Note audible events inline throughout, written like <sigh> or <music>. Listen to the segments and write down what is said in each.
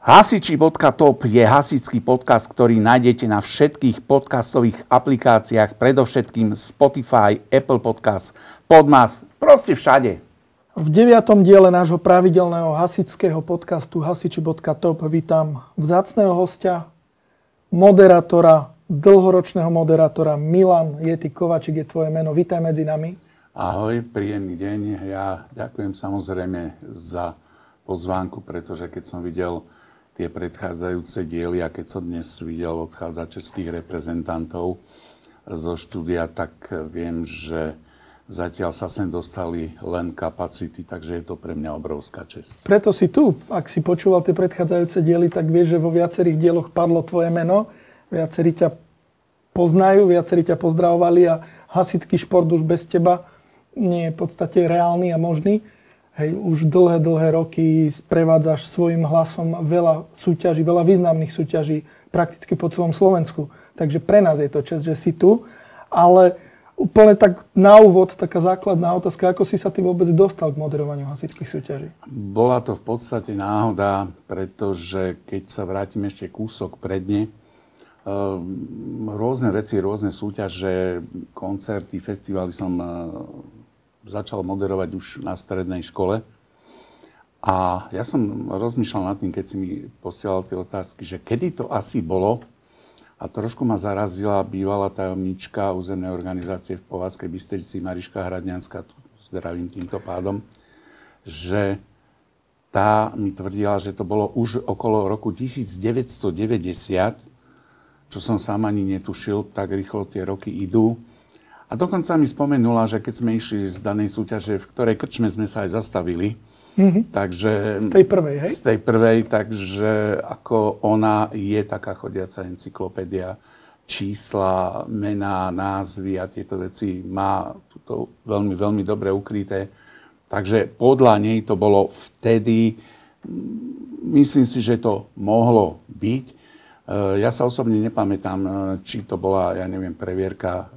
Hasiči.top je hasičský podcast, ktorý nájdete na všetkých podcastových aplikáciách, predovšetkým Spotify, Apple Podcast, Podmas, proste všade. V deviatom diele nášho pravidelného hasičského podcastu hasiči.top vítam vzácného hostia, moderátora, dlhoročného moderátora Milan Jety Kovačik je tvoje meno. Vítaj medzi nami. Ahoj, príjemný deň. Ja ďakujem samozrejme za pozvánku, pretože keď som videl tie predchádzajúce diely a keď som dnes videl odchádzať českých reprezentantov zo štúdia, tak viem, že zatiaľ sa sem dostali len kapacity, takže je to pre mňa obrovská čest. Preto si tu. Ak si počúval tie predchádzajúce diely, tak vieš, že vo viacerých dieloch padlo tvoje meno. Viacerí ťa poznajú, viacerí ťa pozdravovali a hasický šport už bez teba nie je v podstate reálny a možný. Hej, už dlhé, dlhé roky sprevádzaš svojim hlasom veľa súťaží, veľa významných súťaží prakticky po celom Slovensku. Takže pre nás je to čest, že si tu. Ale úplne tak na úvod, taká základná otázka, ako si sa ty vôbec dostal k moderovaniu hasičských súťaží? Bola to v podstate náhoda, pretože keď sa vrátim ešte kúsok predne, ehm, rôzne veci, rôzne súťaže, koncerty, festivaly som začal moderovať už na strednej škole. A ja som rozmýšľal nad tým, keď si mi posielal tie otázky, že kedy to asi bolo. A trošku ma zarazila bývalá tajomnička územnej organizácie v Povazkej Bystrici Mariška Hradňanská, zdravím týmto pádom, že tá mi tvrdila, že to bolo už okolo roku 1990, čo som sám ani netušil, tak rýchlo tie roky idú. A dokonca mi spomenula, že keď sme išli z danej súťaže, v ktorej krčme sme sa aj zastavili, mm-hmm. takže... Z tej prvej, hej? Z tej prvej, takže ako ona je taká chodiaca encyklopédia, čísla, mená, názvy a tieto veci má to veľmi, veľmi dobre ukryté. Takže podľa nej to bolo vtedy, myslím si, že to mohlo byť. Eh, ja sa osobne nepamätám, eh, či to bola, ja neviem, previerka eh,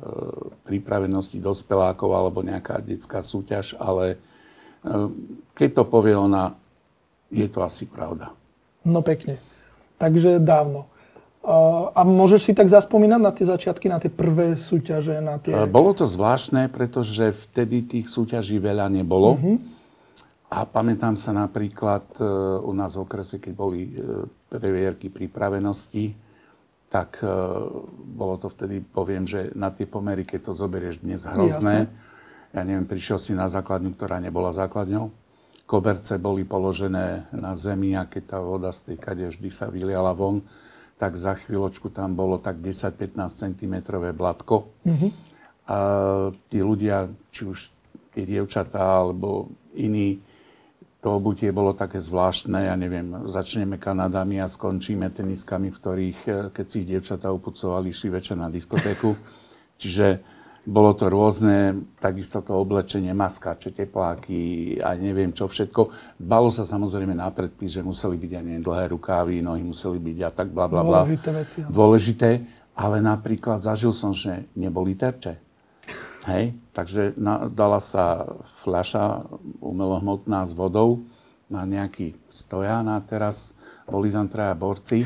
pripravenosti dospelákov alebo nejaká detská súťaž, ale keď to povie ona, je to asi pravda. No pekne. Takže dávno. A môžeš si tak zaspomínať na tie začiatky, na tie prvé súťaže? Na tie... Bolo to zvláštne, pretože vtedy tých súťaží veľa nebolo. Uh-huh. A pamätám sa napríklad u nás v okrese, keď boli previerky pripravenosti, tak e, bolo to vtedy, poviem, že na tie pomery, keď to zoberieš dnes hrozné. Jasne. Ja neviem, prišiel si na základňu, ktorá nebola základňou. Koberce boli položené na zemi a keď tá voda z tej kade vždy sa vyliala von, tak za chvíľočku tam bolo tak 10-15 cm blatko. Mm-hmm. A tí ľudia, či už tie dievčatá alebo iní, to obutie bolo také zvláštne, ja neviem, začneme Kanadami a skončíme teniskami, v ktorých, e, keď si ich dievčatá upucovali, išli večer na diskotéku. Čiže bolo to rôzne, takisto to oblečenie, maskače, tepláky a neviem čo všetko. Balo sa samozrejme na predpis, že museli byť aj dlhé rukávy, nohy museli byť a tak bla bla bla. Dôležité veci. Dôležité, ale napríklad zažil som, že neboli terče. Hej, takže na, dala sa fľaša umelohmotná s vodou na nejaký stojan a teraz boli tam traja borci.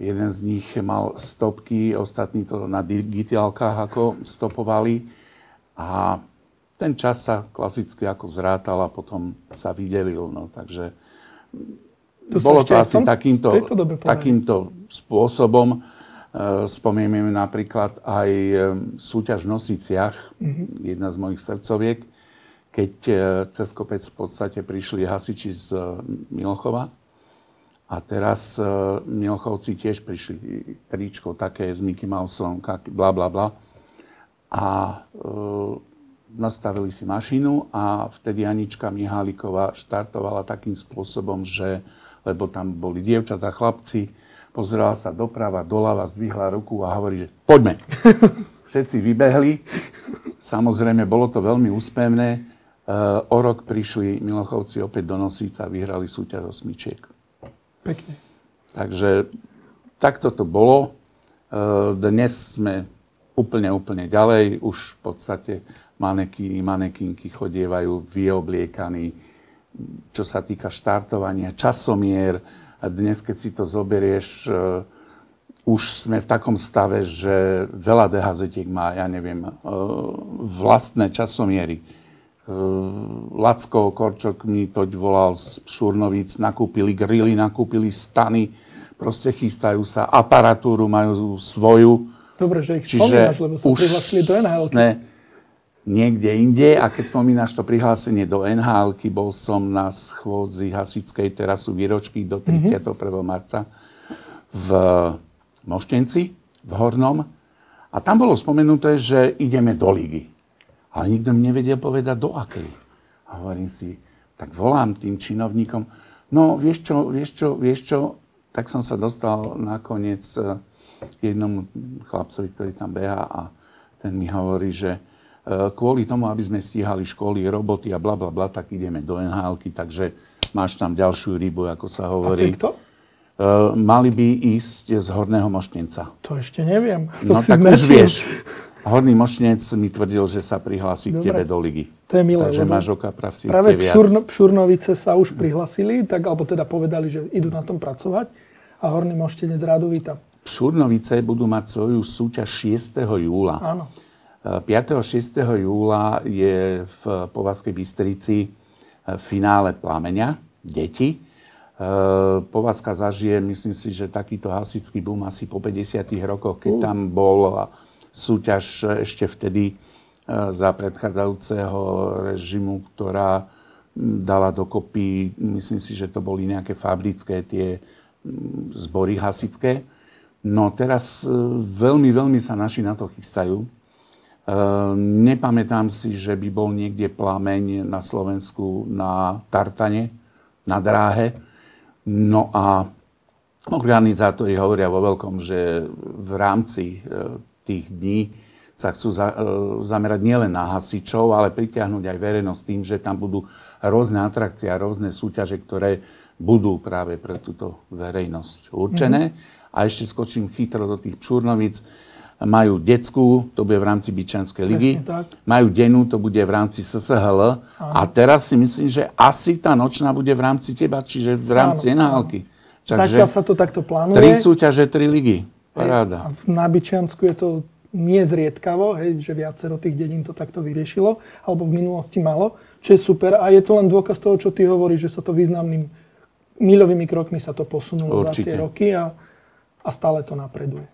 Jeden z nich mal stopky, ostatní to na digitálkach ako stopovali. A ten čas sa klasicky ako zrátal a potom sa vydelil. No, takže to bolo to asi takýmto, takýmto spôsobom. Eh, Spomíname napríklad aj eh, súťaž v Nosiciach, mm-hmm. jedna z mojich srdcoviek, keď eh, cez kopec v podstate prišli hasiči z Milchova. A teraz Milchovci tiež prišli tričko také s Mickey Mouseom, bla bla bla. A nastavili si mašinu a vtedy Anička Miháliková štartovala takým spôsobom, že, lebo tam boli dievčatá, chlapci, pozrela sa doprava, doľava, zdvihla ruku a hovorí, že poďme. <laughs> Všetci vybehli. Samozrejme, bolo to veľmi úspevné. E, o rok prišli Milochovci opäť do Nosíca a vyhrali súťaž osmičiek. Pekne. Takže takto to bolo. E, dnes sme úplne, úplne ďalej. Už v podstate manekíny, manekínky chodievajú vyobliekaní. Čo sa týka štartovania, časomier, A dnes, keď si to zoberieš, uh, už sme v takom stave, že veľa DHZ má, ja neviem, uh, vlastné časomiery. Uh, Lacko Korčok mi to volal z Šurnovíc, nakúpili grily, nakúpili stany, proste chystajú sa, aparatúru majú svoju. Dobre, že ich Čiže spomínaš, lebo sa prihlásili do nhl sme niekde inde a keď spomínaš to prihlásenie do nhl bol som na schôdzi hasickej terasu výročky do 31. Mm-hmm. marca v Moštenci, v Hornom. A tam bolo spomenuté, že ideme do ligy. Ale nikto mi nevedel povedať do akej. A hovorím si, tak volám tým činovníkom, no vieš čo, vieš čo, vieš čo, tak som sa dostal nakoniec k eh, jednomu chlapcovi, ktorý tam beha a ten mi hovorí, že kvôli tomu, aby sme stíhali školy, roboty a bla bla bla, tak ideme do nhl takže máš tam ďalšiu rybu, ako sa hovorí. A to kto? Uh, mali by ísť z Horného Moštnenca. To ešte neviem. To no tak už vieš. Horný Moštenec mi tvrdil, že sa prihlási k tebe do ligy. To je milé. Takže máš oka prav si Práve viac. Šurno, Šurnovice sa už prihlasili, tak, alebo teda povedali, že idú na tom pracovať a Horný Moštenec rádu víta. Šurnovice budú mať svoju súťaž 6. júla. Áno. 5. a 6. júla je v Povazkej Bystrici e, finále Plameňa, deti. Eh, Povazka zažije, myslím si, že takýto hasický boom asi po 50 rokoch, keď tam bol súťaž ešte vtedy eh, za predchádzajúceho režimu, ktorá dala dokopy, myslím si, že to boli nejaké fabrické tie zbory hasické. No teraz veľmi, veľmi sa naši na to chystajú. Nepamätám si, že by bol niekde plameň na Slovensku na Tartane, na dráhe No a organizátori hovoria vo veľkom, že v rámci e, tých dní sa chcú za, e, zamerať nielen na hasičov, ale pritiahnuť aj verejnosť tým, že tam budú rôzne atrakcie a rôzne súťaže, ktoré budú práve pre túto verejnosť určené. Mm-hmm. A ešte skočím chytro do tých Pšurnovic majú detskú, to bude v rámci Byčanskej ligy, majú dennú, to bude v rámci SSHL a teraz si myslím, že asi tá nočná bude v rámci teba, čiže v rámci nhl Zatiaľ sa to takto plánuje. Tri súťaže, tri ligy. Paráda. A na Byčiansku je to nie zriedkavo, hej, že viacero tých dedín to takto vyriešilo, alebo v minulosti malo, čo je super. A je to len dôkaz toho, čo ty hovoríš, že sa to významným milovými krokmi sa to posunulo Určite. za tie roky a, a stále to napreduje.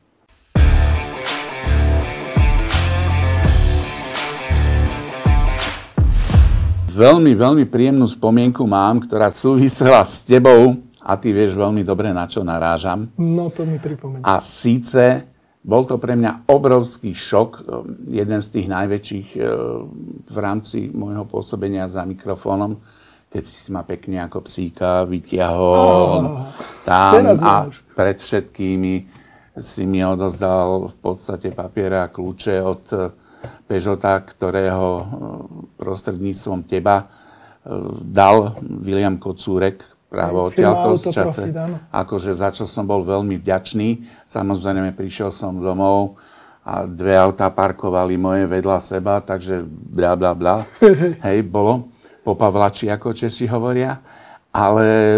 Veľmi, veľmi príjemnú spomienku mám, ktorá súvisela s tebou a ty vieš veľmi dobre, na čo narážam. No to mi pripomeň. A síce bol to pre mňa obrovský šok, um, jeden z tých najväčších uh, v rámci môjho pôsobenia za mikrofónom, keď si ma pekne ako psíka vytiahol oh, tam a pred všetkými si mi odozdal v podstate papiere a kľúče od Pežota, ktorého e, prostredníctvom teba e, dal William Kocúrek práve odtiaľto z čase. Akože za čo som bol veľmi vďačný. Samozrejme, prišiel som domov a dve autá parkovali moje vedľa seba, takže bla bla bla. <laughs> Hej, bolo. Po Pavlači, ako Česi hovoria. Ale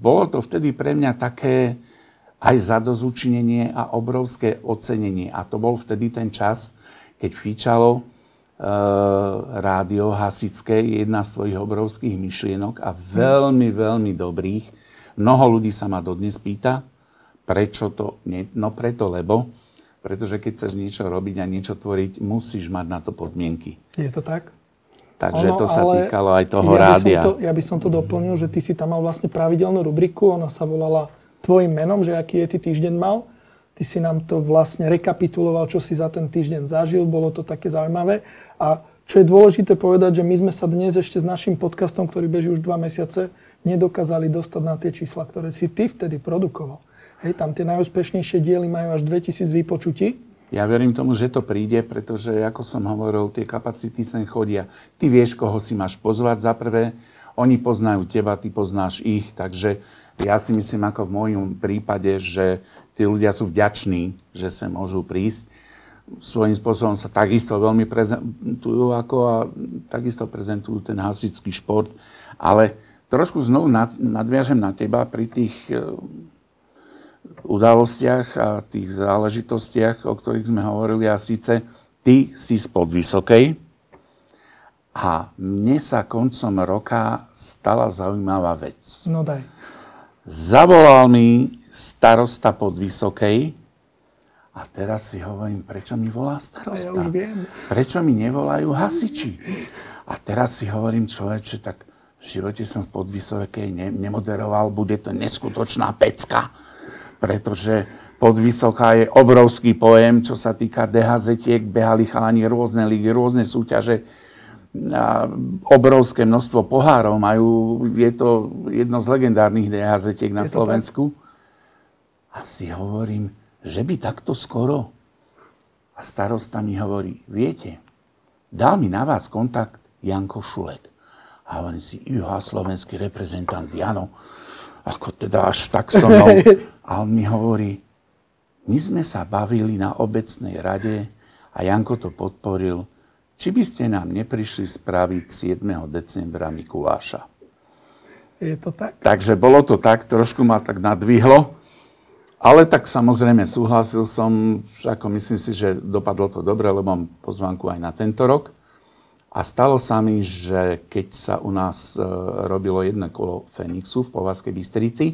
bolo to vtedy pre mňa také aj zadozučinenie a obrovské ocenenie. A to bol vtedy ten čas, keď fičalo e, rádio hasické, jedna z tvojich obrovských myšlienok a veľmi, veľmi dobrých. Mnoho ľudí sa ma dodnes pýta, prečo to, nie, no preto, lebo, pretože keď chceš niečo robiť a niečo tvoriť, musíš mať na to podmienky. Je to tak? Takže ono, to sa týkalo aj toho ja rádia. To, ja by som to doplnil, že ty si tam mal vlastne pravidelnú rubriku, ona sa volala tvojim menom, že aký je ty týždeň mal. Ty si nám to vlastne rekapituloval, čo si za ten týždeň zažil, bolo to také zaujímavé. A čo je dôležité povedať, že my sme sa dnes ešte s našim podcastom, ktorý beží už dva mesiace, nedokázali dostať na tie čísla, ktoré si ty vtedy produkoval. Hej, tam tie najúspešnejšie diely majú až 2000 vypočutí. Ja verím tomu, že to príde, pretože, ako som hovoril, tie kapacity sem chodia. Ty vieš, koho si máš pozvať za prvé, oni poznajú teba, ty poznáš ich, takže ja si myslím, ako v môjom prípade, že tí ľudia sú vďační, že sa môžu prísť. Svojím spôsobom sa takisto veľmi prezentujú ako a takisto prezentujú ten hasický šport, ale trošku znovu nadviažem na teba pri tých e, udalostiach a tých záležitostiach, o ktorých sme hovorili. A síce ty si spod Vysokej a mne sa koncom roka stala zaujímavá vec. No daj. Zavolal mi starosta pod Vysokej a teraz si hovorím, prečo mi volá starosta? Ja. Prečo mi nevolajú hasiči? A teraz si hovorím, človeče, tak v živote som v podvysokej ne- nemoderoval, bude to neskutočná pecka, pretože podvysoká je obrovský pojem, čo sa týka DHZ-tiek, behali chalani rôzne ligy, rôzne súťaže, a obrovské množstvo pohárov majú, je to jedno z legendárnych DHZ-tiek na Slovensku. A si hovorím, že by takto skoro. A starosta mi hovorí, viete, dal mi na vás kontakt Janko Šulek. A hovorím si, juha, slovenský reprezentant, Jano, ako teda až tak so mnou. <laughs> A on mi hovorí, my sme sa bavili na obecnej rade a Janko to podporil, či by ste nám neprišli spraviť 7. decembra Mikuláša. Je to tak? Takže bolo to tak, trošku ma tak nadvihlo. Ale tak samozrejme súhlasil som, ako myslím si, že dopadlo to dobre, lebo mám pozvánku aj na tento rok. A stalo sa mi, že keď sa u nás e, robilo jedno kolo Fenixu v Povazkej Bystrici,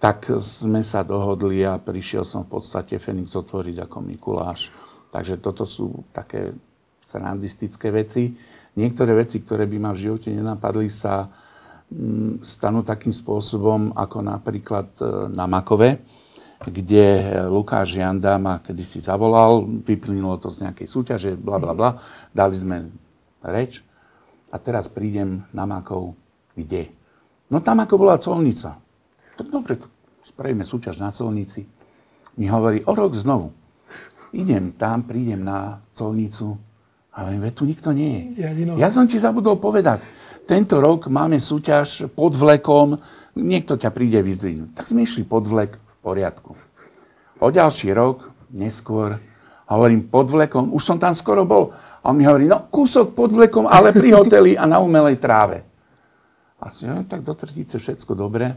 tak sme sa dohodli a prišiel som v podstate Fenix otvoriť ako Mikuláš. Takže toto sú také srandistické veci. Niektoré veci, ktoré by ma v živote nenapadli, sa stanú takým spôsobom, ako napríklad e, na Makove, kde Lukáš Janda ma kedysi zavolal, vyplynulo to z nejakej súťaže, bla bla bla, dali sme reč a teraz prídem na Makov, kde? No tam ako bola colnica. Tak dobre, spravíme súťaž na colnici. Mi hovorí, o rok znovu. Idem tam, prídem na colnicu a hovorím, tu nikto nie je. Ja som ti zabudol povedať tento rok máme súťaž pod vlekom, niekto ťa príde vyzdvihnúť. Tak sme išli pod vlek v poriadku. O ďalší rok, neskôr, hovorím pod vlekom, už som tam skoro bol. A on mi hovorí, no kúsok pod vlekom, ale pri hoteli a na umelej tráve. A si, no, tak do trtice všetko dobre.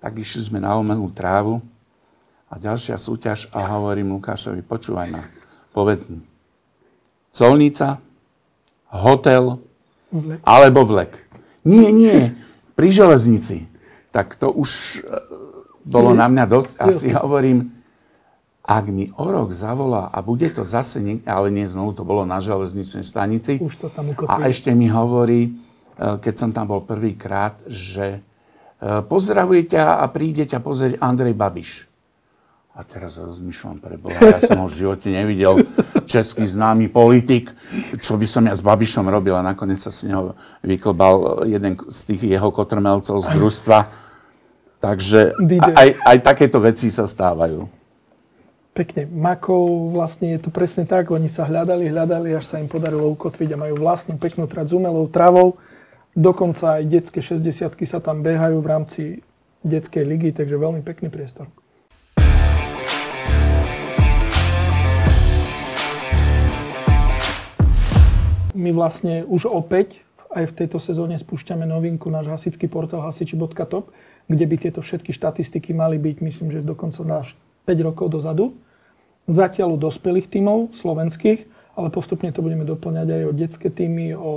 Tak išli sme na umelú trávu a ďalšia súťaž a hovorím Lukášovi, počúvaj ma, povedz mi. Colnica, hotel, Vlek. Alebo vlek. Nie, nie, pri železnici. Tak to už e, bolo na mňa dosť. A si hovorím, ak mi o rok zavolá a bude to zase, niekde, ale nie znovu, to bolo na železničnej stanici. Už to tam ukotvili. A ešte mi hovorí, e, keď som tam bol prvýkrát, že e, pozdravuje ťa a príde ťa pozrieť Andrej Babiš. A teraz rozmýšľam pre Boha, ja som ho v živote nevidel, český známy politik, čo by som ja s Babišom robil a nakoniec sa s neho vyklbal jeden z tých jeho kotrmelcov z družstva. Takže aj, aj takéto veci sa stávajú. Pekne. Makov vlastne je to presne tak, oni sa hľadali, hľadali, až sa im podarilo ukotviť a majú vlastnú peknú trať s umelou travou. Dokonca aj detské 60 sa tam behajú v rámci detskej ligy, takže veľmi pekný priestor. My vlastne už opäť aj v tejto sezóne spúšťame novinku, náš hasičský portál hasiči.top, kde by tieto všetky štatistiky mali byť, myslím, že dokonca náš 5 rokov dozadu. Zatiaľ u dospelých tímov slovenských, ale postupne to budeme doplňať aj o detské týmy, o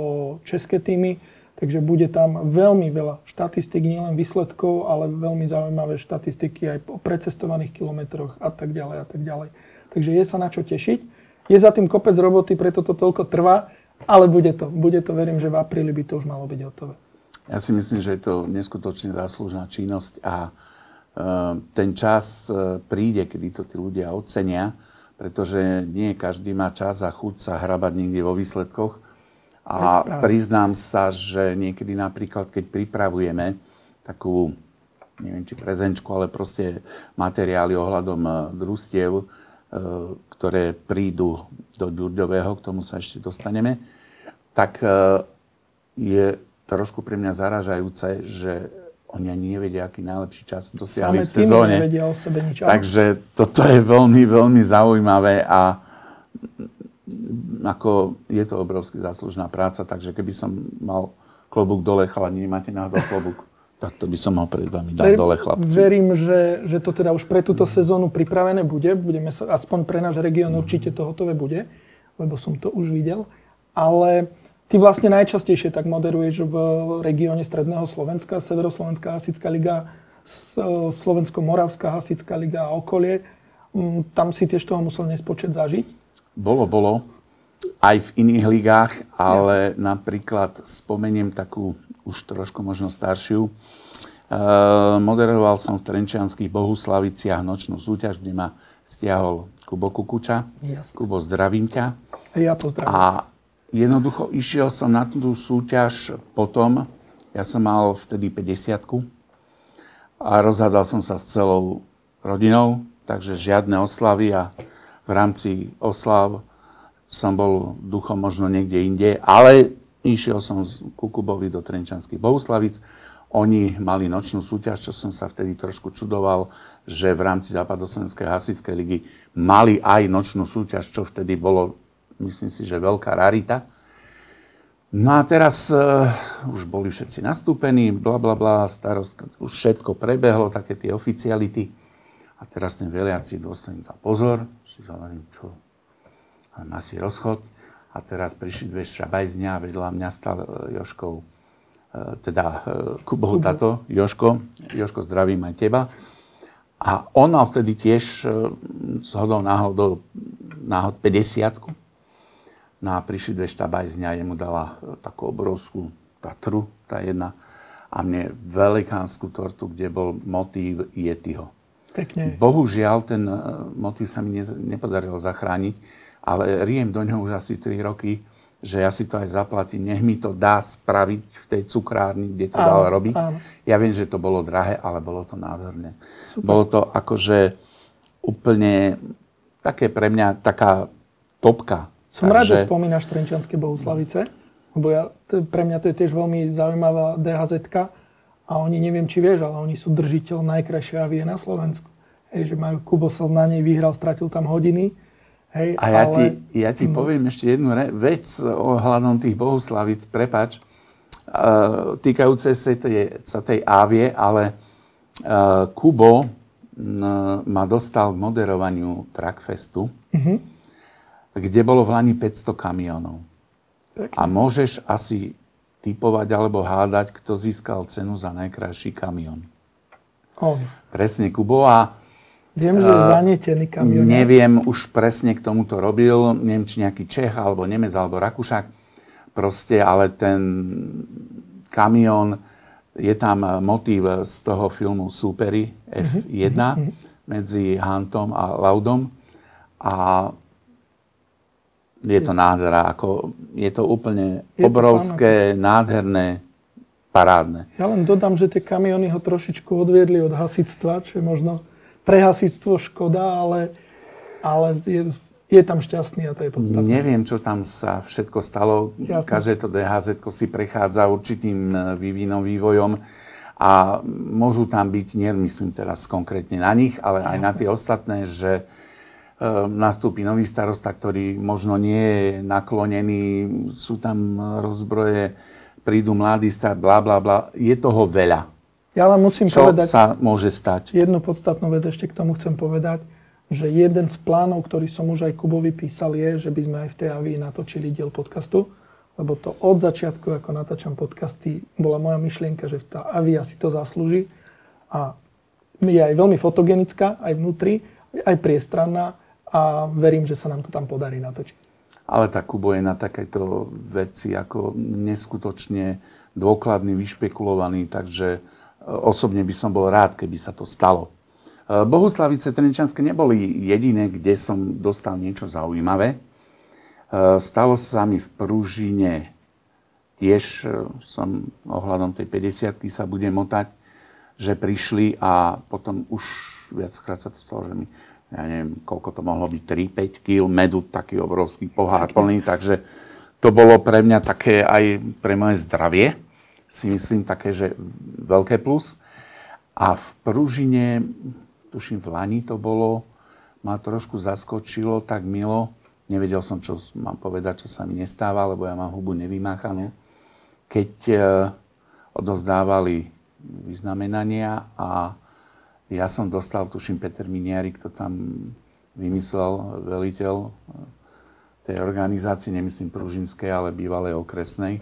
české týmy. Takže bude tam veľmi veľa štatistik, nielen výsledkov, ale veľmi zaujímavé štatistiky aj o precestovaných kilometroch a tak ďalej a tak ďalej. Takže je sa na čo tešiť. Je za tým kopec roboty, preto to toľko trvá. Ale bude to. Bude to, verím, že v apríli by to už malo byť hotové. Ja si myslím, že je to neskutočne záslužná činnosť a e, ten čas e, príde, kedy to tí ľudia ocenia, pretože nie každý má čas a chuť sa hrabať niekde vo výsledkoch. A priznám sa, že niekedy napríklad, keď pripravujeme takú, neviem či prezenčku, ale proste materiály ohľadom e, družstiev, ktoré prídu do Ďurďového, k tomu sa ešte dostaneme, tak e, je trošku pre mňa zaražajúce, že oni ani nevedia, aký najlepší čas dosiahli v sezóne. o sebe nič. Takže toto je veľmi, veľmi zaujímavé a ako je to obrovsky záslužná práca, takže keby som mal klobúk dole, chalani, nemáte náhodou klobúk. Tak to by som mal pred vami dať Ver- dole, chlapci. Verím, že, že to teda už pre túto sezónu pripravené bude. Budeme sa, aspoň pre náš región určite to hotové bude, lebo som to už videl. Ale ty vlastne najčastejšie tak moderuješ v regióne Stredného Slovenska, Severoslovenská hasická liga, Slovensko-Moravská hasická liga a okolie. Mm, Tam si tiež toho musel nespočet zažiť. Bolo, bolo. Aj v iných ligách, ale napríklad spomeniem takú už trošku možno staršiu. E, moderoval som v Trenčianských Bohuslaviciach nočnú súťaž, kde ma stiahol Kubo Kukuča. Jasne. Kubo, zdravím ťa. A ja pozdravím. A jednoducho išiel som na tú súťaž potom, ja som mal vtedy 50 a rozhádal som sa s celou rodinou, takže žiadne oslavy a v rámci oslav som bol duchom možno niekde inde, ale išiel som z Kukubovi do Trenčanských Bohuslavic. Oni mali nočnú súťaž, čo som sa vtedy trošku čudoval, že v rámci Západoslovenskej hasičskej ligy mali aj nočnú súťaž, čo vtedy bolo, myslím si, že veľká rarita. No a teraz uh, už boli všetci nastúpení, bla bla bla, starost, už všetko prebehlo, také tie oficiality. A teraz ten veliaci dôstojník dal pozor, si hovorím, čo, mám asi rozchod. A teraz prišli dve šabajzňa a vedľa mňa stal e, Joškov, e, teda e, Kubov tato, Joško. Joško, zdravím aj teba. A on mal vtedy tiež s hodou náhodou, náhod 50 No a prišli dve štabajzňa, jemu dala takú obrovskú Tatru, tá jedna, a mne velikánsku tortu, kde bol motív Yetiho. Pekne. Bohužiaľ, ten motív sa mi nez- nepodarilo zachrániť, ale riem do ňoho už asi 3 roky, že ja si to aj zaplatím, nech mi to dá spraviť v tej cukrárni, kde to Áno, robiť. áno. Ja viem, že to bolo drahé, ale bolo to nádherné. Super. Bolo to akože úplne také pre mňa taká topka. Som rád, že Takže- spomínaš Trenčianske Bohuslavice, lebo ja, to, pre mňa to je tiež veľmi zaujímavá dhz a oni, neviem, či vieš, ale oni sú držiteľ najkrajšej avie na Slovensku. Hej, že majú, Kubo sa na nej vyhral, stratil tam hodiny. Hej, A ja ale, ti, ja ti poviem ešte jednu re- vec ohľadom tých Bohuslavic, prepač, uh, týkajúce sa tej, sa tej Ávie, ale uh, Kubo m, ma dostal k moderovaniu Trackfestu, Mhm. kde bolo v Lani 500 kamionov. A môžeš asi typovať alebo hádať, kto získal cenu za najkrajší kamión. On. Presne Kubo a Viem, že je zanietený kamión. Neviem už presne, k tomu to robil, neviem, či nejaký Čech, alebo Nemec, alebo Rakúšak. Proste, ale ten kamión, je tam motív z toho filmu Supery F1 medzi Huntom a Laudom. A je to nádhera, ako, je to úplne Je to obrovské, nádherné, parádne. Ja len dodám, že tie kamiony ho trošičku odviedli od hasictva, čo je možno pre hasictvo škoda, ale, ale je, je tam šťastný a to je podstatné. Neviem, čo tam sa všetko stalo. Jasné. Každé to DHZ si prechádza určitým e, vývinom, vývojom a môžu tam byť, nemyslím teraz konkrétne na nich, ale aj na tie ostatné, že e, nastúpi nový starosta, ktorý možno nie je naklonený, sú tam rozbroje, prídu mladí start, bla bla bla. Je toho veľa. Ja len musím Čo povedať sa môže stať? jednu podstatnú vec, ešte k tomu chcem povedať, že jeden z plánov, ktorý som už aj Kubovi písal, je, že by sme aj v tej avii natočili diel podcastu, lebo to od začiatku, ako natáčam podcasty, bola moja myšlienka, že tá avia si to zaslúži a je aj veľmi fotogenická, aj vnútri, aj priestranná a verím, že sa nám to tam podarí natočiť. Ale tak Kubo je na takéto veci ako neskutočne dôkladný, vyšpekulovaný, takže osobne by som bol rád, keby sa to stalo. Bohuslavice Trenčanské neboli jediné, kde som dostal niečo zaujímavé. E, Stalo sa mi v Prúžine, tiež e, som ohľadom tej 50 sa budem motať, že prišli a potom už viackrát sa to stalo, že mi, ja neviem, koľko to mohlo byť, 3-5 kg medu, taký obrovský pohár plný, takže to bolo pre mňa také aj pre moje zdravie, si myslím také, že veľké plus. A v Pružine, tuším v Lani to bolo, ma trošku zaskočilo tak milo. Nevedel som, čo mám povedať, čo sa mi nestáva, lebo ja mám hubu nevymáchanú. keď e, odozdávali vyznamenania a ja som dostal, tuším, Peter Miniarik to tam vymyslel, veliteľ e, tej organizácie, nemyslím Pružinskej, ale bývalej okresnej.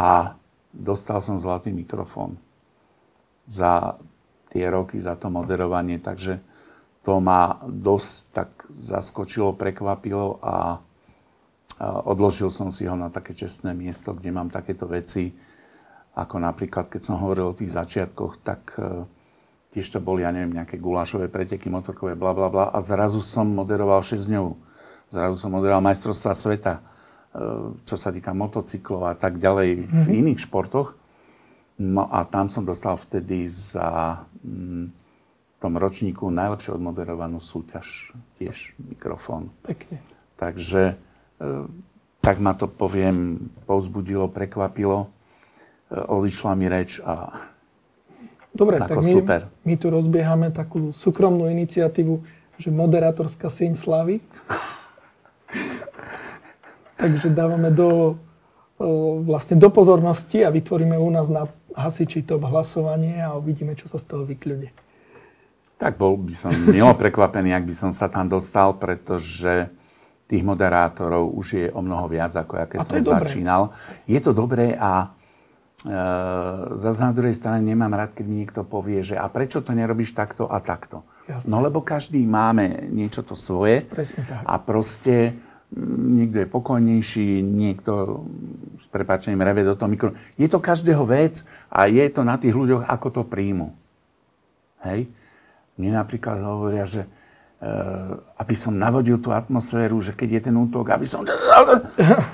A dostal som zlatý mikrofón za tie roky, za to moderovanie, takže to ma dosť tak zaskočilo, prekvapilo a odložil som si ho na také čestné miesto, kde mám takéto veci, ako napríklad, keď som hovoril o tých začiatkoch, tak e, tiež to boli, ja neviem, nejaké gulášové preteky, motorkové, bla, bla, bla. A zrazu som moderoval 6 dňov. Zrazu som moderoval majstrovstva sveta, čo sa týka motocyklov a tak ďalej v mm-hmm. iných športoch. No a tam som dostal vtedy za mm, tom ročníku najlepšie odmoderovanú súťaž, tiež mikrofón. Pekne. Takže e, tak ma to, poviem, povzbudilo, prekvapilo. E, odišla mi reč a Dobre, tak my, super. my tu rozbiehame takú súkromnú iniciatívu, že moderátorská sieň slavy. <laughs> Takže dávame do, vlastne do pozornosti a vytvoríme u nás na hasiči top hlasovanie a uvidíme, čo sa z toho vykľudí. Tak bol by som milo prekvapený, ak by som sa tam dostal, pretože tých moderátorov už je o mnoho viac, ako ja keď som začínal. Dobré. Je to dobré a e, zase na druhej strane nemám rád, keď niekto povie, že a prečo to nerobíš takto a takto. Jasne. No lebo každý máme niečo to svoje. Presne tak. A proste niekto je pokojnejší, niekto s prepáčením reve do toho mikro. Je to každého vec a je to na tých ľuďoch, ako to príjmu. Hej? Mne napríklad hovoria, že uh, aby som navodil tú atmosféru, že keď je ten útok, aby som...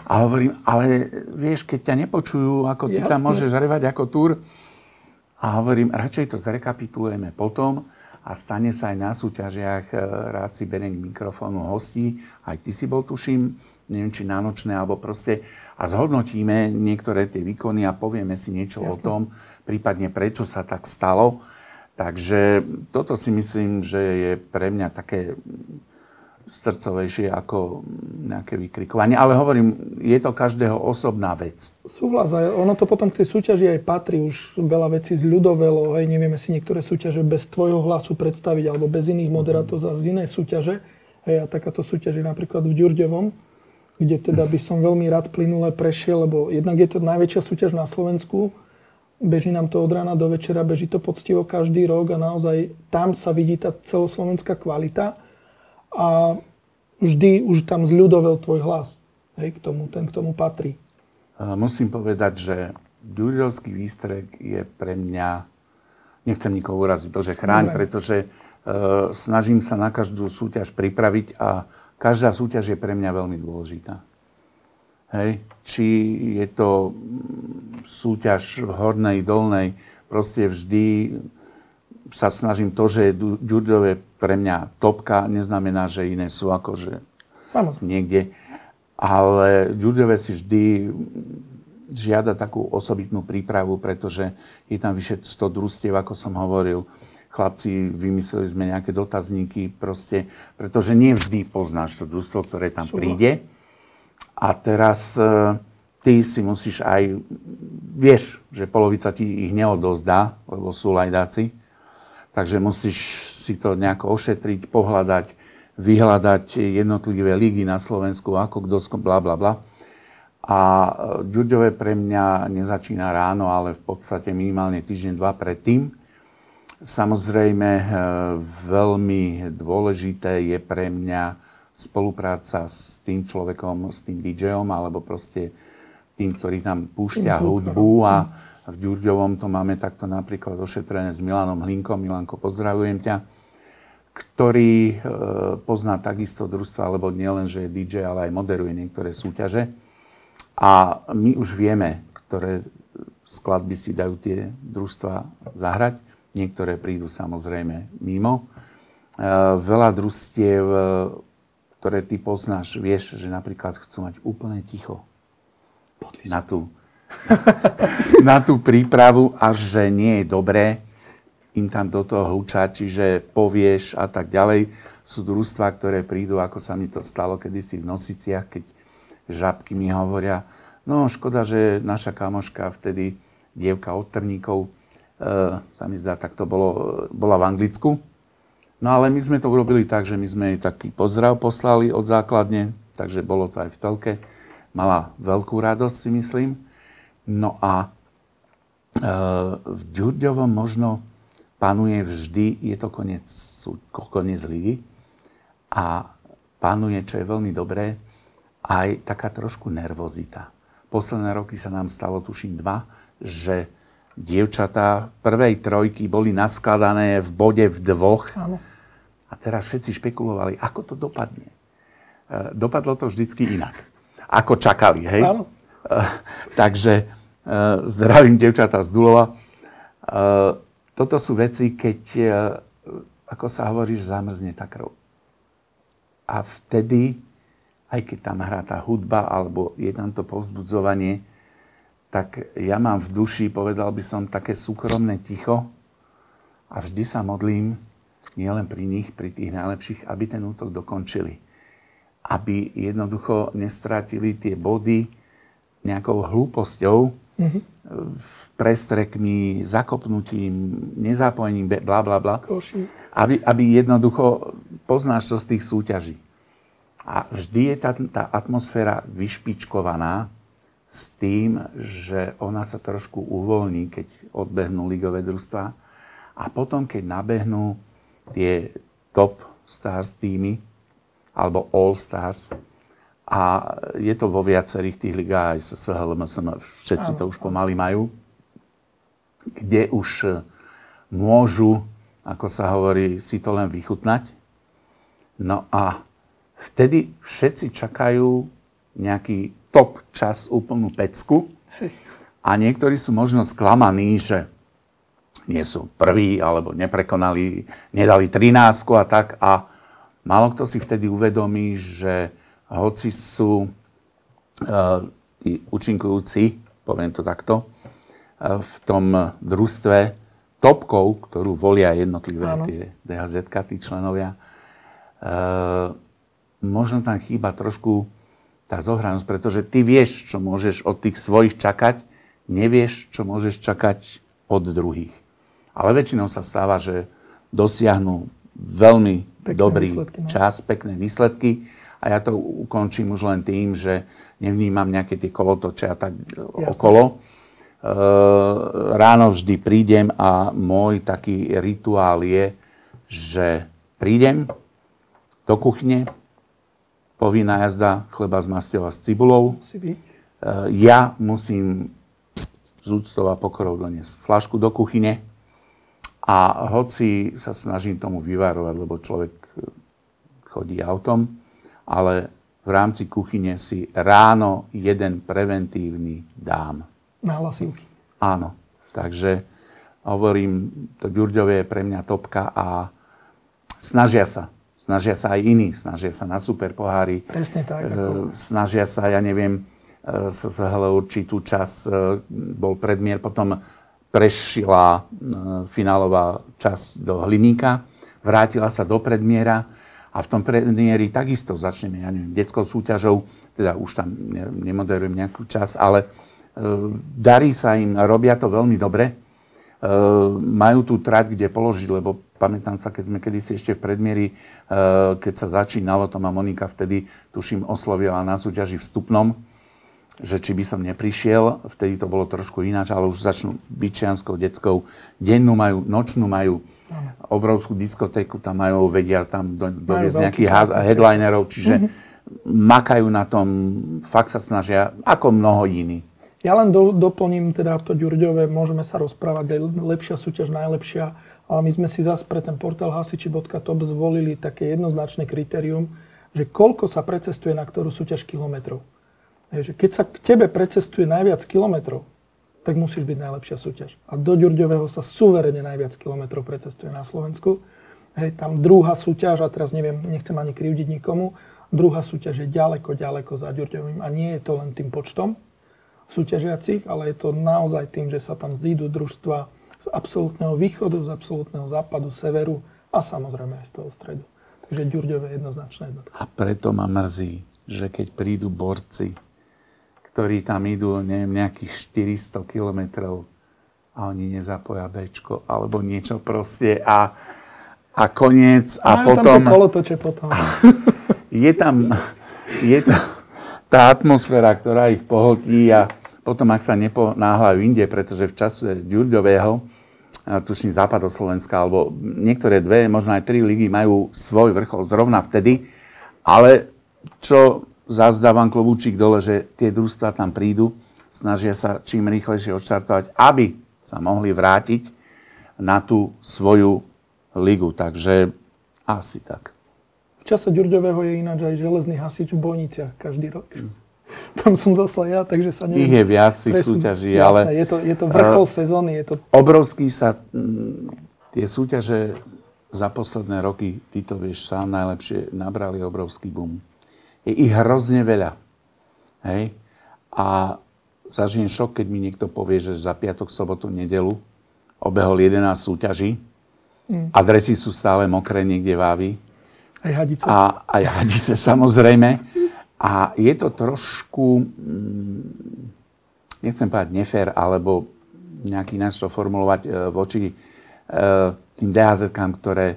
A hovorím, ale vieš, keď ťa nepočujú, ako ty Jasne. tam môžeš revať ako túr. A hovorím, radšej to zrekapitulujeme potom a stane sa aj na súťažiach, e, rád si beriem mikrofónu hostí, aj ty si bol, tuším, neviem, či nánočné, alebo proste, a zhodnotíme niektoré tie výkony a povieme si niečo Jasne. o tom, prípadne prečo sa tak stalo Takže toto si myslím, že je pre mňa také srdcovejšie ako nejaké vykrikovanie. Ale hovorím, je to každého osobná vec. Súhlas. A ono to potom k tej súťaži aj patrí. Už veľa vecí zľudovelo. Hej, nevieme si niektoré súťaže bez tvojho hlasu predstaviť alebo bez iných moderátorov z inej súťaže. Hej, a takáto súťaž je napríklad v Ďurďovom, kde teda by som veľmi rád plynule prešiel, lebo jednak je to najväčšia súťaž na Slovensku Beží nám to od rána do večera, beží to poctivo každý rok a naozaj tam sa vidí tá celoslovenská kvalita a vždy už tam zľudovel tvoj hlas. Hej, k tomu, ten k tomu patrí. Musím povedať, že Ďurielský výstrek je pre mňa, nechcem nikoho uraziť, Bože chráň, pretože uh, snažím sa na každú súťaž pripraviť a každá súťaž je pre mňa veľmi dôležitá. Hej. Či je to súťaž v hornej, dolnej, proste vždy sa snažím to, že je Ďurdové pre mňa topka, neznamená, že iné sú akože Samozrejme. niekde. Ale Ďurdové si vždy žiada takú osobitnú prípravu, pretože je tam vyše 100 družstiev, ako som hovoril. Chlapci, vymysleli sme nejaké dotazníky, proste, pretože nie vždy poznáš to družstvo, ktoré tam príde. A teraz e, ty si musíš aj, vieš, že polovica ti ich neodozdá, lebo sú lajdáci, takže musíš si to nejako ošetriť, pohľadať, vyhľadať jednotlivé ligy na Slovensku, ako kto, bla, bla, bla. A Ďurďové pre mňa nezačína ráno, ale v podstate minimálne týždeň, dva predtým. Samozrejme, e, veľmi dôležité je pre mňa spolupráca s tým človekom, s tým DJom, alebo proste tým, ktorý tam púšťa hudbu a v Ďurďovom to máme takto napríklad ošetrené s Milanom Hlinkom. Milanko, pozdravujem ťa ktorý e, pozná takisto družstva, alebo nielen, že je DJ, ale aj moderuje niektoré súťaže. A my už vieme, ktoré skladby si dajú tie družstva zahrať. Niektoré prídu samozrejme mimo. E, veľa družstiev ktoré ty poznáš, vieš, že napríklad chcú mať úplne ticho na tú, <laughs> na tú prípravu a že nie je dobré im tam do toho hlučať, čiže povieš a tak ďalej. Sú družstva, ktoré prídu, ako sa mi to stalo kedysi v Nosiciach, keď žabky mi hovoria, No, škoda, že naša kamoška vtedy, dievka od Trníkov, e, sa mi zdá, tak to bolo, bola v Anglicku. No ale my sme to urobili tak, že my sme jej taký pozdrav poslali od základne, takže bolo to aj v telke. Mala veľkú radosť, si myslím. No a e, v Ďurďovom možno panuje vždy, je to koniec, koniec ligy a panuje, čo je veľmi dobré, aj taká trošku nervozita. Posledné roky sa nám stalo, tuším, dva, že dievčatá prvej trojky boli naskladané v bode v dvoch. Áno. A teraz všetci špekulovali, ako to dopadne. E, dopadlo to vždycky inak. Ako čakali, hej? Áno. <laughs> Takže e, zdravím dievčatá z Dulova. E, toto sú veci, keď, e, ako sa hovoríš, zamrzne tá krv. A vtedy, aj keď tam hrá tá hudba, alebo je tam to povzbudzovanie, tak ja mám v duši, povedal by som, také súkromné ticho a vždy sa modlím, nielen pri nich, pri tých najlepších, aby ten útok dokončili. Aby jednoducho nestratili tie body nejakou hlúposťou, mm-hmm prestrekmi, zakopnutím, nezapojením, bla, bla, bla. Aby, aby jednoducho poznáš to z tých súťaží. A vždy je tá, tá atmosféra vyšpičkovaná s tým, že ona sa trošku uvoľní, keď odbehnú ligové družstva. A potom, keď nabehnú tie top stars týmy, alebo all stars, a je to vo viacerých tých ligách, aj SSHL, všetci to už pomaly majú, kde už e, môžu, ako sa hovorí, si to len vychutnať. No a vtedy všetci čakajú nejaký top čas, úplnú pecku. A niektorí sú možno sklamaní, že nie sú prví, alebo neprekonali, nedali 13 a tak. A málo kto si vtedy uvedomí, že hoci sú tí účinkujúci, poviem to takto, uh, v tom družstve topkou, ktorú volia jednotlivé Áno. tie DHZ, tí členovia, uh, možno tam chýba trošku tá zohranosť, pretože ty vieš, čo môžeš od tých svojich čakať, nevieš, čo môžeš čakať od druhých. Ale väčšinou sa stáva, že dosiahnu veľmi pekné dobrý výsledky, no. čas, pekné výsledky a ja to ukončím už len tým, že nevnímam nejaké tie kolotoče a tak Jasne. okolo. E, ráno vždy prídem a môj taký rituál je, že prídem do kuchne, povinná jazda chleba z masťou a s cibulou. E, ja musím z úctou a pokorou doniesť flašku do kuchyne a hoci sa snažím tomu vyvarovať, lebo človek chodí autom, ale v rámci kuchyne si ráno jeden preventívny dám. Na hlasivky. Áno. Takže hovorím, to Ďurďové je pre mňa topka a snažia sa. Snažia sa aj iní, snažia sa na super pohári. Presne tak. Ako... Snažia sa, ja neviem, sa zahľa určitú čas, e, bol predmier, potom prešila e, finálová časť do Hliníka, vrátila sa do predmiera a v tom premiéri takisto začneme, ja neviem, detskou súťažou, teda už tam nemoderujem nejakú čas, ale e, darí sa im, robia to veľmi dobre. E, majú tú trať, kde položiť, lebo pamätám sa, keď sme kedysi ešte v predmieri, e, keď sa začínalo, to ma Monika vtedy, tuším, oslovila na súťaži vstupnom, že či by som neprišiel, vtedy to bolo trošku ináč, ale už začnú byčianskou, detskou, dennú majú, nočnú majú, obrovskú diskotéku tam majú, vedia tam do, doviezť nejakých headlinerov, čiže mm-hmm. makajú na tom, fakt sa snažia, ako mnoho iní. Ja len do, doplním teda to Ďurďové, môžeme sa rozprávať, aj lepšia súťaž, najlepšia, ale my sme si zase pre ten portál hasiči.top zvolili také jednoznačné kritérium, že koľko sa precestuje na ktorú súťaž kilometrov. Keď sa k tebe precestuje najviac kilometrov, tak musíš byť najlepšia súťaž. A do Ďurďového sa suverene najviac kilometrov precestuje na Slovensku. Hej, tam druhá súťaž, a teraz neviem, nechcem ani krivdiť nikomu, druhá súťaž je ďaleko, ďaleko za Ďurďovým a nie je to len tým počtom súťažiacich, ale je to naozaj tým, že sa tam zídu družstva z absolútneho východu, z absolútneho západu, severu a samozrejme aj z toho stredu. Takže Ďurďové je jednoznačné. A preto ma mrzí, že keď prídu borci, ktorí tam idú, neviem, nejakých 400 kilometrov a oni nezapoja Bčko, alebo niečo proste a, a koniec a Majú potom... tam kolotoče potom. <laughs> je tam, je tam tá atmosféra, ktorá ich pohltí a potom, ak sa neponáhľajú inde, pretože v čase Ďurďového, tuším Západoslovenska, alebo niektoré dve, možno aj tri ligy majú svoj vrchol zrovna vtedy, ale čo zazdávam klobúčik dole, že tie družstva tam prídu, snažia sa čím rýchlejšie odštartovať, aby sa mohli vrátiť na tú svoju ligu. Takže asi tak. V čase Ďurďového je ináč aj železný hasič v Bojniciach každý rok. <laughs> Tam som zase ja, takže sa neviem. Ich je viac tých presne- súťaží, jasné, ale Je to, je to vrchol sezóny, je to... obrovský sa mm, tie súťaže za posledné roky, ty to vieš sám najlepšie, nabrali obrovský boom. Je ich hrozne veľa. Hej? A zažijem šok, keď mi niekto povie, že za piatok, sobotu, nedelu obehol 11 súťaží. Adresy sú stále mokré niekde v Ávi. Aj hadice. A aj hadice <laughs> samozrejme. A je to trošku, mm, nechcem povedať nefér, alebo nejaký ináč to formulovať e, voči e, tým dhz ktoré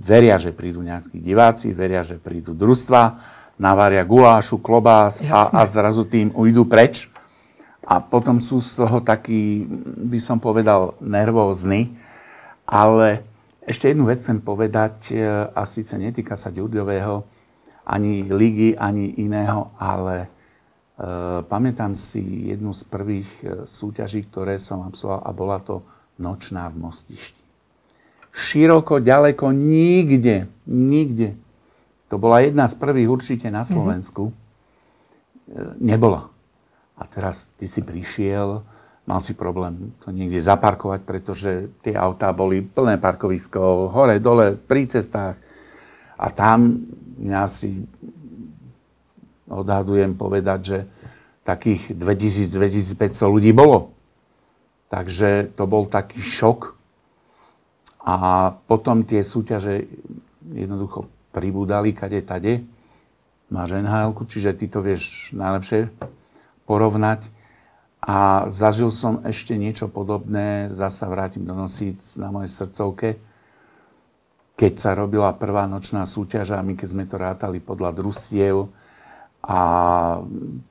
veria, že prídu nejakí diváci, veria, že prídu družstva, navária gulášu, klobás a, a zrazu tým ujdu preč. A potom sú z toho takí, by som povedal, nervózni. Ale ešte jednu vec chcem povedať, e, a síce netýka sa Ďurďového, ani ligy, ani iného, ale e, pamätám si jednu z prvých e, súťaží, ktoré som absolvoval a bola to Nočná v Mostišti. Široko, ďaleko, nikde, nikde. To bola jedna z prvých určite na Slovensku. Mm-hmm. Nebola. A teraz ty si prišiel, mal si problém to niekde zaparkovať, pretože tie autá boli plné parkovisko, hore, dole, pri cestách. A tam ja si odhadujem povedať, že takých 2000-2500 ľudí bolo. Takže to bol taký šok. A potom tie súťaže jednoducho pribúdali kade tade. Máš nhl čiže ty to vieš najlepšie porovnať. A zažil som ešte niečo podobné, zasa vrátim do Nosíc na mojej srdcovke, keď sa robila prvá nočná súťaž a my keď sme to rátali podľa družstiev a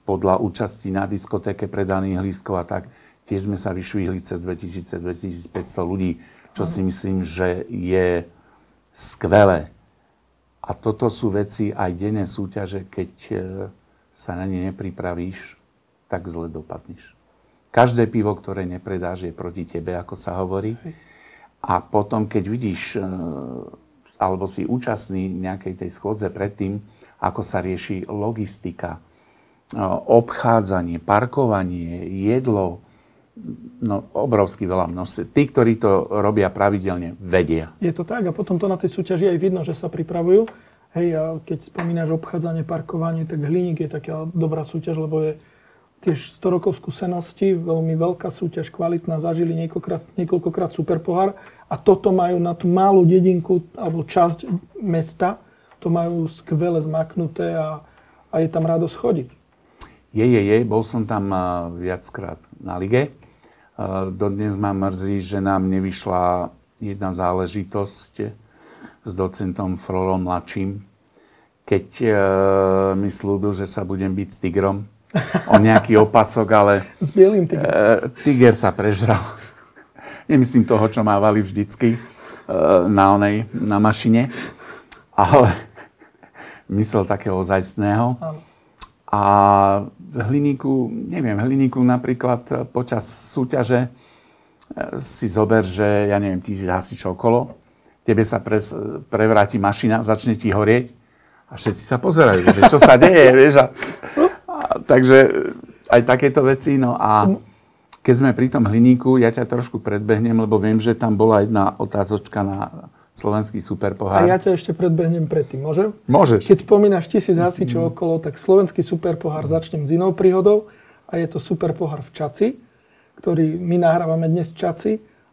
podľa účasti na diskotéke predaných lístkov a tak, tiež sme sa vyšvihli cez 2000-2500 ľudí, čo si myslím, že je skvelé. A toto sú veci aj denné súťaže, keď e, sa na ne nepripravíš, tak zle dopadneš. Každé pivo, ktoré nepredáš, je proti tebe, ako sa hovorí. A potom, keď vidíš, e, alebo si účastný nejakej tej schôdze predtým, ako sa rieši logistika, e, obchádzanie, parkovanie, jedlo, no obrovský veľa množstve. Tí, ktorí to robia pravidelne, vedia. Je to tak a potom to na tej súťaži aj vidno, že sa pripravujú. Hej, a keď spomínaš obchádzanie, parkovanie, tak Hliník je taká dobrá súťaž, lebo je tiež 100 rokov skúsenosti, veľmi veľká súťaž, kvalitná, zažili niekoľkokrát, niekoľkokrát super pohár a toto majú na tú malú dedinku alebo časť mesta, to majú skvele zmaknuté a, a je tam radosť chodiť. Je, je, je. Bol som tam uh, viackrát na lige. Dodnes ma mrzí, že nám nevyšla jedna záležitosť s docentom Frorom mladším, keď uh, mi slúbil, že sa budem byť s tigrom o nejaký opasok, ale <laughs> S bielým tým. uh, tiger sa prežral. <laughs> Nemyslím toho, čo mávali vždycky uh, na, onej, na mašine, ale <laughs> myslel takého ozajstného. A hliníku, neviem, hliníku napríklad e, počas súťaže e, si zober, že ja neviem, ty si hasič okolo, tebe sa pres, prevráti mašina, začne ti horieť a všetci sa pozerajú, že čo sa deje, <laughs> vieš. A, a, takže aj takéto veci, no a keď sme pri tom hliníku, ja ťa trošku predbehnem, lebo viem, že tam bola jedna otázočka na slovenský A superpohár. ja ťa ešte predbehnem predtým, môžem? Môžeš. Keď spomínaš tisíc hasičov okolo, tak slovenský superpohár začnem s inou príhodou a je to superpohár v Čaci, ktorý my nahrávame dnes v Čaci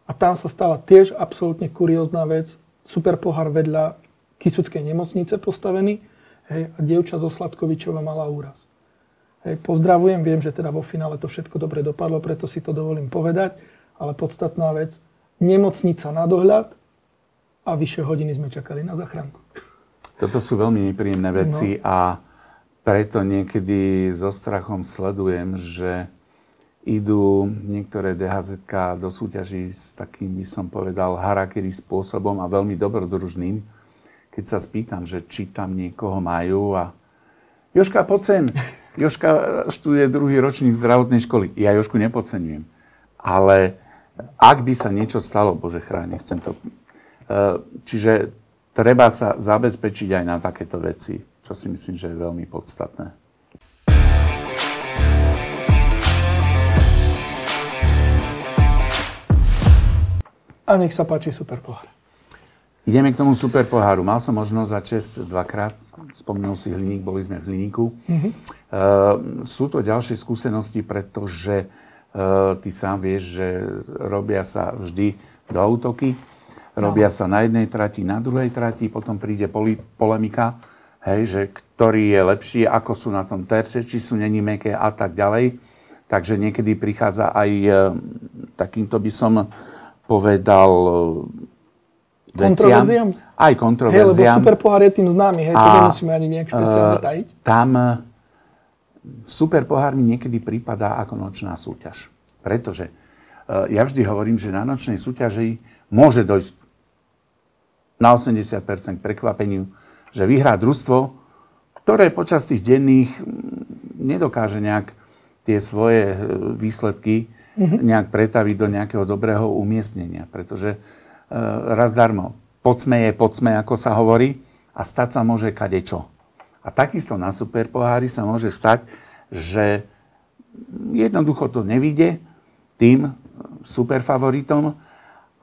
a tam sa stala tiež absolútne kuriózna vec. Superpohár vedľa Kisuckej nemocnice postavený hej, a dievča zo Sladkovičova mala úraz. Hej, pozdravujem, viem, že teda vo finále to všetko dobre dopadlo, preto si to dovolím povedať, ale podstatná vec, nemocnica na dohľad a vyššie hodiny sme čakali na zachránku. Toto sú veľmi nepríjemné veci no. a preto niekedy so strachom sledujem, že idú niektoré DHZ do súťaží s takým, by som povedal, harakiri spôsobom a veľmi dobrodružným. Keď sa spýtam, že či tam niekoho majú a Joška, pocen. <laughs> Joška študuje druhý ročník zdravotnej školy. Ja Jošku nepodceňujem. Ale ak by sa niečo stalo, bože chráň, nechcem to... E, čiže treba sa zabezpečiť aj na takéto veci, čo si myslím, že je veľmi podstatné. A nech sa páči super pohár. Ideme k tomu super poháru. Mal som možnosť za čest dvakrát, spomínal si Hliník, boli sme v Hliníku. Mm-hmm. Uh, sú to ďalšie skúsenosti, pretože uh, ty sám vieš, že robia sa vždy do autoky, robia no. sa na jednej trati, na druhej trati, potom príde poli- polemika, hej, že ktorý je lepší, ako sú na tom terče, či sú není meké a tak ďalej. Takže niekedy prichádza aj uh, takýmto by som povedal e, kontroverziám? Aj kontroverziám. Hej, lebo super pohár je tým známy, hej, to nemusíme ani nejak špeciálne e, tajiť. Tam e, super pohár mi niekedy prípada ako nočná súťaž. Pretože ja vždy hovorím, že na nočnej súťaži môže dojsť na 80% k prekvapeniu, že vyhrá družstvo, ktoré počas tých denných nedokáže nejak tie svoje výsledky mm-hmm. nejak pretaviť do nejakého dobrého umiestnenia. Pretože e, raz darmo, podsme je podsme, ako sa hovorí, a stať sa môže kadečo. A takisto na super pohári sa môže stať, že jednoducho to nevíde tým superfavoritom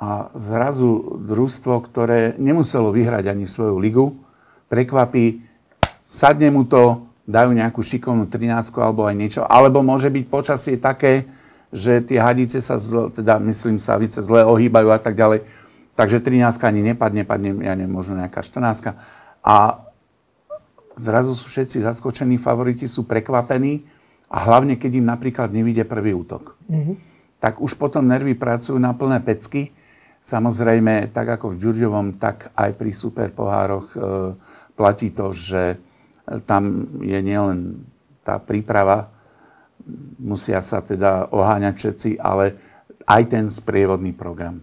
a zrazu družstvo, ktoré nemuselo vyhrať ani svoju ligu, prekvapí, sadne mu to, dajú nejakú šikovnú 13 alebo aj niečo, alebo môže byť počasie také, že tie hadice sa, zle, teda myslím sa, více zle ohýbajú a tak ďalej. Takže 13 ani nepadne, padne, ja neviem, možno nejaká 14. A zrazu sú všetci zaskočení, favoriti sú prekvapení a hlavne, keď im napríklad nevíde prvý útok. Mm-hmm. Tak už potom nervy pracujú na plné pecky. Samozrejme, tak ako v Ďurďovom, tak aj pri super pohároch e, platí to, že tam je nielen tá príprava musia sa teda oháňať všetci, ale aj ten sprievodný program.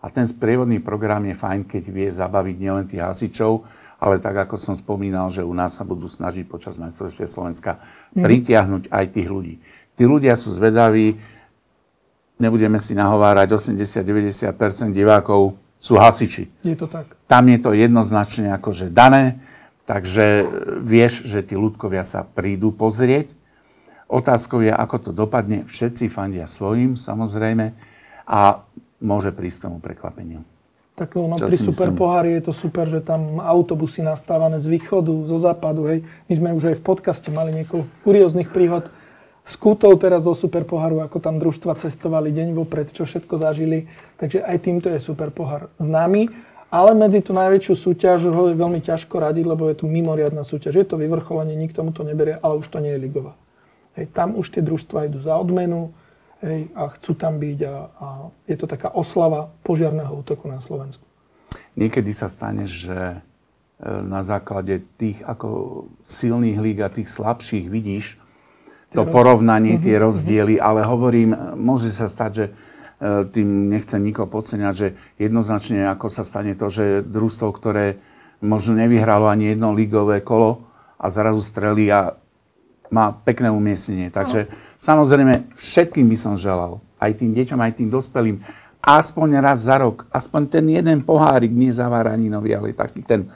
A ten sprievodný program je fajn, keď vie zabaviť nielen tých hasičov, ale tak, ako som spomínal, že u nás sa budú snažiť počas majstrovstvia Slovenska mm. pritiahnuť aj tých ľudí. Tí ľudia sú zvedaví, nebudeme si nahovárať, 80-90% divákov sú hasiči. Je to tak. Tam je to jednoznačne akože dané, takže vieš, že tí ľudkovia sa prídu pozrieť Otázkou je, ako to dopadne. Všetci fandia svojim, samozrejme, a môže prísť k tomu prekvapeniu. Tak no, pri super pohári je to super, že tam autobusy nastávané z východu, zo západu. Hej. My sme už aj v podcaste mali niekoľko kurióznych príhod s kútou teraz zo super poháru, ako tam družstva cestovali deň vopred, čo všetko zažili. Takže aj týmto je super pohár známy. Ale medzi tú najväčšiu súťaž ho je veľmi ťažko radiť, lebo je tu mimoriadná súťaž. Je to vyvrcholenie, nikto mu to neberie, ale už to nie je ligová. Hej, tam už tie družstva idú za odmenu hej, a chcú tam byť a, a je to taká oslava požiarného útoku na Slovensku. Niekedy sa stane, že e, na základe tých ako silných líg a tých slabších vidíš to porovnanie, tie mhm, rozdiely, mhm. ale hovorím, môže sa stať, že e, tým nechcem nikoho podceňať, že jednoznačne ako sa stane to, že družstvo, ktoré možno nevyhralo ani jedno ligové kolo a zrazu strelí a má pekné umiestnenie. Takže samozrejme všetkým by som želal, aj tým deťom, aj tým dospelým, aspoň raz za rok, aspoň ten jeden pohárik, nie nový, ale taký ten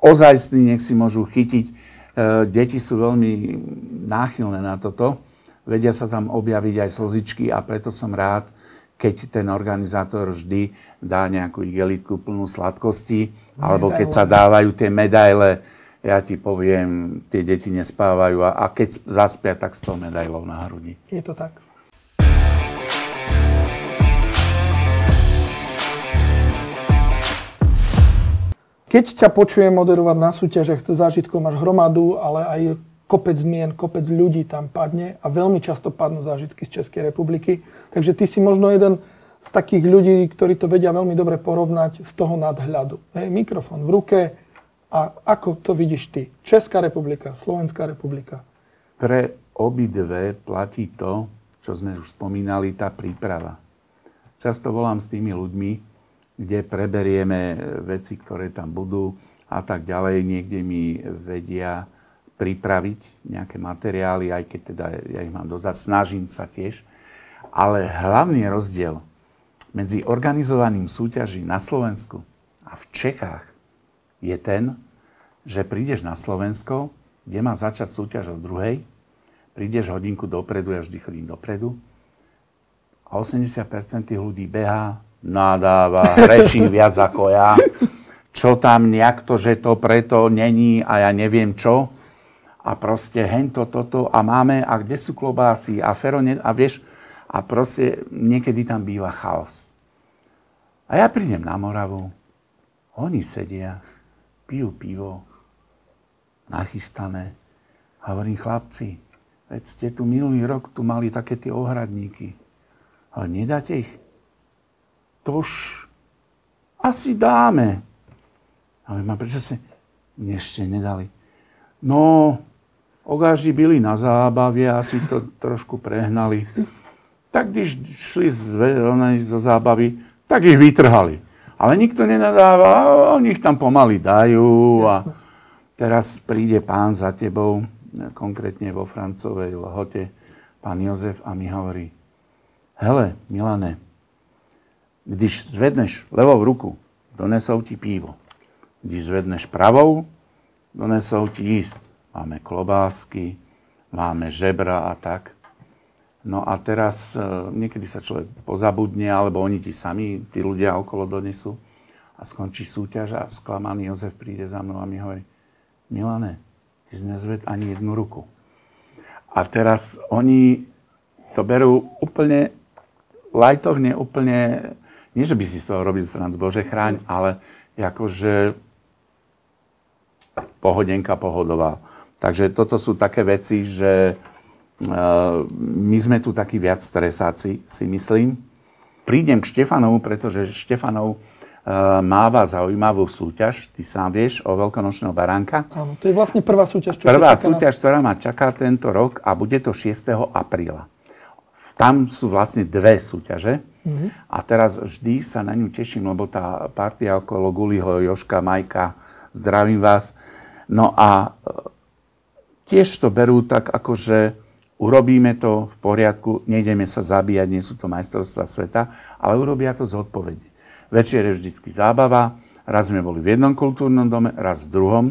ozajstný, nech si môžu chytiť. E, deti sú veľmi náchylné na toto. Vedia sa tam objaviť aj slzičky a preto som rád, keď ten organizátor vždy dá nejakú igelitku plnú sladkosti, alebo keď sa dávajú tie medaile, ja ti poviem, tie deti nespávajú a, a keď zaspia, tak s tou medailou na hrudi. Je to tak. Keď ťa počujem moderovať na súťažiach, to zážitkov máš hromadu, ale aj kopec zmien, kopec ľudí tam padne a veľmi často padnú zážitky z Českej republiky. Takže ty si možno jeden z takých ľudí, ktorí to vedia veľmi dobre porovnať z toho nadhľadu. Hej, mikrofón v ruke a ako to vidíš ty? Česká republika, Slovenská republika. Pre obidve platí to, čo sme už spomínali, tá príprava. Často volám s tými ľuďmi, kde preberieme veci, ktoré tam budú a tak ďalej. Niekde mi vedia pripraviť nejaké materiály, aj keď teda ja ich mám dosť, snažím sa tiež. Ale hlavný rozdiel medzi organizovaným súťaží na Slovensku a v Čechách je ten, že prídeš na Slovensko, kde má začať súťaž od druhej, prídeš hodinku dopredu, ja vždy chodím dopredu, a 80% tých ľudí beha, nadáva, reší viac ako ja, čo tam nejak to, že to preto není a ja neviem čo a proste hento, toto a máme, a kde sú klobásy a fero, a vieš, a proste niekedy tam býva chaos. A ja prídem na Moravu, oni sedia, pijú pivo, nachystané. A hovorím, chlapci, veď ste tu minulý rok tu mali také tie ohradníky. Ale nedáte ich? Tož asi dáme. Ale ma prečo ste ešte nedali? No, Ogáži byli na zábavě, asi to <laughs> trošku prehnali. Tak když šli z, zo zábavy, tak ich vytrhali. Ale nikto nenadáva, oni ich tam pomaly dajú a teraz príde pán za tebou, konkrétne vo Francovej Lhote, pán Jozef a mi hovorí, hele, Milane, když zvedneš levou ruku, donesou ti pivo. Když zvedneš pravou, donesou ti jíst máme klobásky, máme žebra a tak. No a teraz e, niekedy sa človek pozabudne, alebo oni ti sami, tí ľudia okolo donesú a skončí súťaž a sklamaný Jozef príde za mnou a mi hovorí, Milane, ty si nezved ani jednu ruku. A teraz oni to berú úplne lajtovne, úplne, nie že by si z toho robil srandu, Bože chráň, ale akože pohodenka pohodová. Takže toto sú také veci, že eh, my sme tu takí viac stresáci, si myslím. Prídem k Štefanovu, pretože Štefanov eh, máva zaujímavú súťaž, ty sám vieš, o veľkonočného baránka. Áno, to je vlastne prvá súťaž, čo Prvá súťaž, nás... ktorá ma čaká tento rok a bude to 6. apríla. Tam sú vlastne dve súťaže mm-hmm. a teraz vždy sa na ňu teším, lebo tá partia okolo Guliho, Joška, Majka, zdravím vás. No a tiež to berú tak, ako že urobíme to v poriadku, nejdeme sa zabíjať, nie sú to majstrovstvá sveta, ale urobia to z odpovede. Večer je vždycky zábava, raz sme boli v jednom kultúrnom dome, raz v druhom.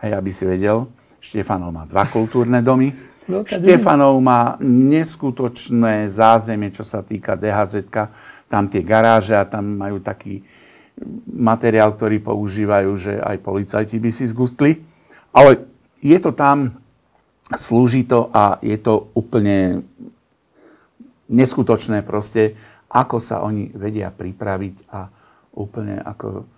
Hej, aby si vedel, Štefanov má dva kultúrne domy. No, Štefanov má neskutočné zázemie, čo sa týka DHZ. Tam tie garáže a tam majú taký materiál, ktorý používajú, že aj policajti by si zgustli. Ale je to tam, slúži to a je to úplne neskutočné proste, ako sa oni vedia pripraviť a úplne ako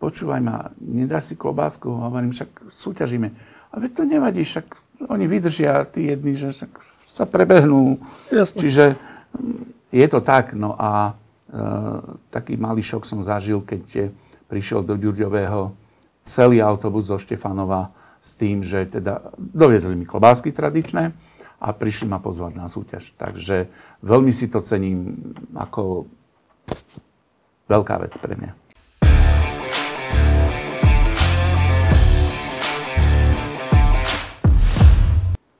počúvaj ma, nedáš si klobásku? Hovorím, však súťažíme. Ale to nevadí, však oni vydržia, tí jedni, že sa prebehnú. Jasne. Čiže mm, je to tak. No a e, taký malý šok som zažil, keď prišiel do Ďurďového celý autobus zo Štefanova s tým, že teda doviezli mi klobásky tradičné a prišli ma pozvať na súťaž. Takže veľmi si to cením ako veľká vec pre mňa.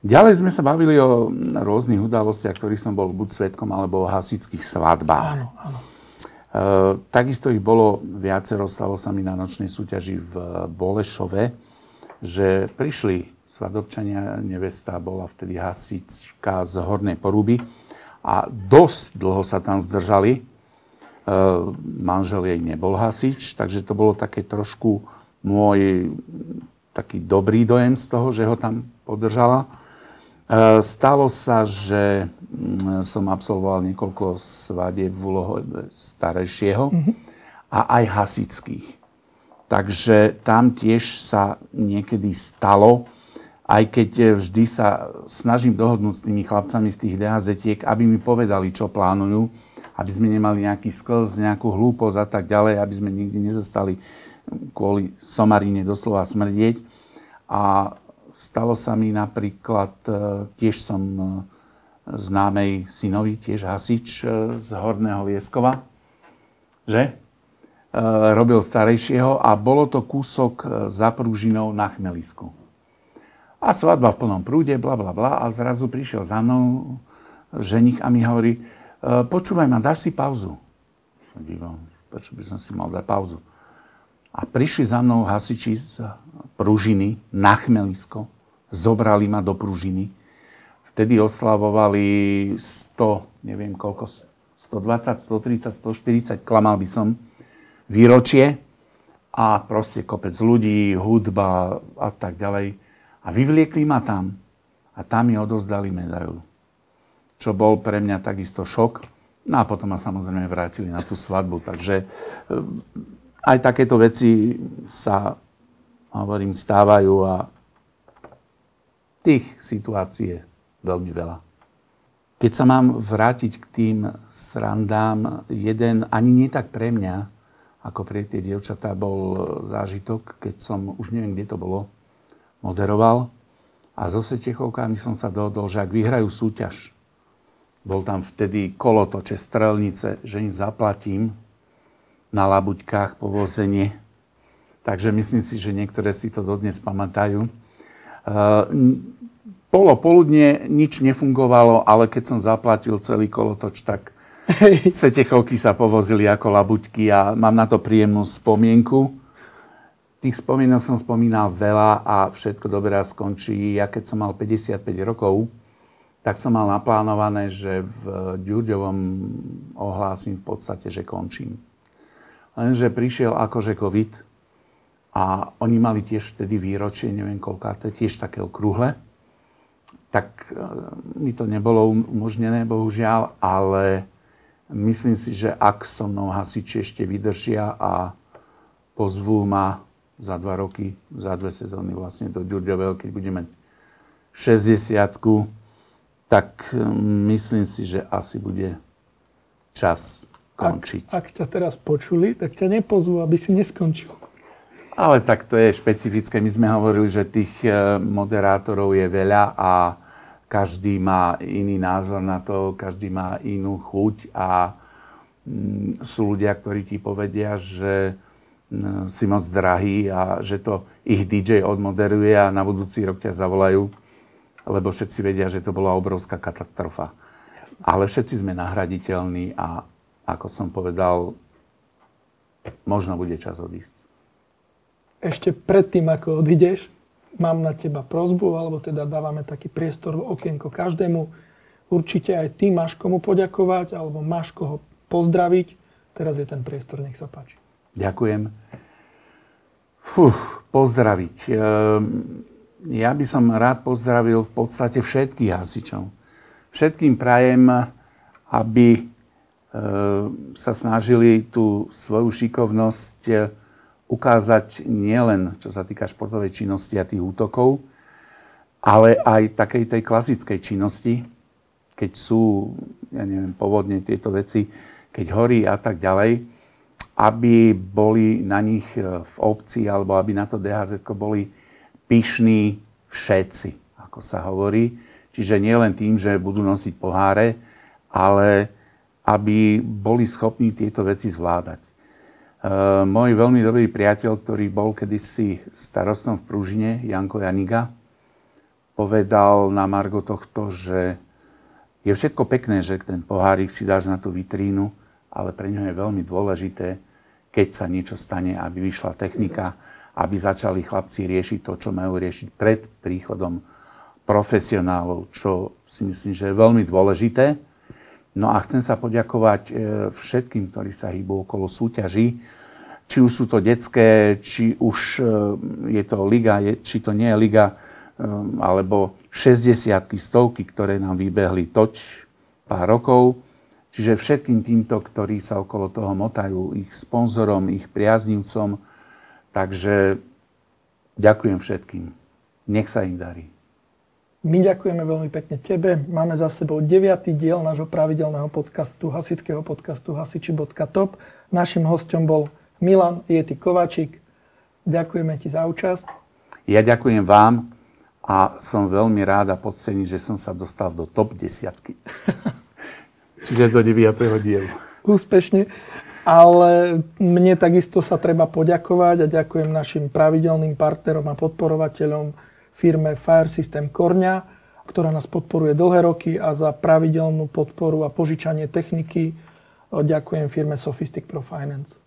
Ďalej sme sa bavili o rôznych udalostiach, ktorých som bol buď svetkom, alebo o hasických svadbách. Áno, áno. E, takisto ich bolo viacero, stalo sa mi na nočnej súťaži v Bolešove, že prišli svadobčania, nevesta bola vtedy hasička z Hornej Poruby a dosť dlho sa tam zdržali. E, manžel jej nebol hasič, takže to bolo také trošku môj taký dobrý dojem z toho, že ho tam podržala. E, stalo sa, že mm, som absolvoval niekoľko svadieb v úlohe starejšieho mm-hmm. a aj hasických. Takže tam tiež sa niekedy stalo, aj keď vždy sa snažím dohodnúť s tými chlapcami z tých dhz aby mi povedali, čo plánujú, aby sme nemali nejaký sklz, nejakú hlúposť a tak ďalej, aby sme nikdy nezostali kvôli somarine doslova smrdieť. A stalo sa mi napríklad, e, tiež som e, známej synovi, tiež hasič e, z Horného Vieskova, že? Robil starejšieho a bolo to kúsok za prúžinou na chmelisku. A svadba v plnom prúde, bla bla bla. A zrazu prišiel za mnou ženich a mi hovorí, počúvaj ma, dáš si pauzu? Dívam, prečo by som si mal dať pauzu? A prišli za mnou hasiči z pružiny na chmelisko, zobrali ma do pružiny. Vtedy oslavovali 100, neviem koľko, 120, 130, 140, klamal by som, výročie a proste kopec ľudí, hudba a tak ďalej. A vyvliekli ma tam a tam mi odozdali medailu. Čo bol pre mňa takisto šok. No a potom ma samozrejme vrátili na tú svadbu. Takže aj takéto veci sa, hovorím, stávajú a tých situácií je veľmi veľa. Keď sa mám vrátiť k tým srandám, jeden ani nie tak pre mňa, ako pre tie dievčatá, bol zážitok, keď som, už neviem, kde to bolo, moderoval. A so Setechovkami som sa dohodol, že ak vyhrajú súťaž, bol tam vtedy kolotoče, strelnice, že im zaplatím na labuťkách povozenie. Takže myslím si, že niektoré si to dodnes pamätajú. Polo poludne nič nefungovalo, ale keď som zaplatil celý kolotoč, tak Setechovky sa povozili ako labuťky a mám na to príjemnú spomienku. Tých spomienok som spomínal veľa a všetko dobré skončí. Ja keď som mal 55 rokov, tak som mal naplánované, že v Ďurďovom ohlásim v podstate, že končím. Lenže prišiel akože COVID a oni mali tiež vtedy výročie, neviem koľká, to je tiež také okrúhle. Tak e, mi to nebolo umožnené, bohužiaľ, ale myslím si, že ak so mnou hasiči ešte vydržia a pozvú ma za dva roky, za dve sezóny vlastne do Ďurďového, keď budeme 60 tak hm, myslím si, že asi bude čas končiť. Ak, ak ťa teraz počuli, tak ťa nepozvú, aby si neskončil. Ale tak to je špecifické. My sme hovorili, že tých eh, moderátorov je veľa a každý má iný názor na to, každý má inú chuť a mm, sú ľudia, ktorí ti povedia, že si moc drahý a že to ich DJ odmoderuje a na budúci rok ťa zavolajú, lebo všetci vedia, že to bola obrovská katastrofa. Ale všetci sme nahraditeľní a ako som povedal, možno bude čas odísť. Ešte predtým, ako odídeš, mám na teba prozbu, alebo teda dávame taký priestor v okienko každému. Určite aj ty máš komu poďakovať, alebo máš koho pozdraviť. Teraz je ten priestor, nech sa páči. Ďakujem. Fuh, pozdraviť. Ehm, ja by som rád pozdravil v podstate všetkých hasičov. Všetkým prajem, aby sa snažili tú svoju šikovnosť eh, ukázať nielen čo sa týka športovej činnosti a tých útokov, ale aj takej tej klasickej činnosti, keď sú, ja neviem, povodne tieto veci, keď horí a tak ďalej aby boli na nich e, v obci alebo aby na to DHZ boli pyšní všetci, ako sa hovorí. Čiže nie len tým, že budú nosiť poháre, ale aby boli schopní tieto veci zvládať. E, môj veľmi dobrý priateľ, ktorý bol kedysi starostom v Pružine, Janko Janiga, povedal na Margo tohto, že je všetko pekné, že ten pohárik si dáš na tú vitrínu, ale pre ňo je veľmi dôležité, keď sa niečo stane, aby vyšla technika, aby začali chlapci riešiť to, čo majú riešiť pred príchodom profesionálov, čo si myslím, že je veľmi dôležité. No a chcem sa poďakovať e, všetkým, ktorí sa hýbu okolo súťaží, či už sú to detské, či už e, je to liga, či to nie je liga, e, alebo 60 stovky, ktoré nám vybehli toť pár rokov Čiže všetkým týmto, ktorí sa okolo toho motajú, ich sponzorom, ich priaznivcom. Takže ďakujem všetkým. Nech sa im darí. My ďakujeme veľmi pekne tebe. Máme za sebou 9. diel nášho pravidelného podcastu, hasického podcastu hasiči.top. Našim hostom bol Milan Jety Kovačík. Ďakujeme ti za účasť. Ja ďakujem vám a som veľmi rád a podcený, že som sa dostal do top desiatky. <laughs> Čiže do 9. dielu. Úspešne. Ale mne takisto sa treba poďakovať a ďakujem našim pravidelným partnerom a podporovateľom, firme Fire System Korňa, ktorá nás podporuje dlhé roky a za pravidelnú podporu a požičanie techniky ďakujem firme Sophistic Pro Finance.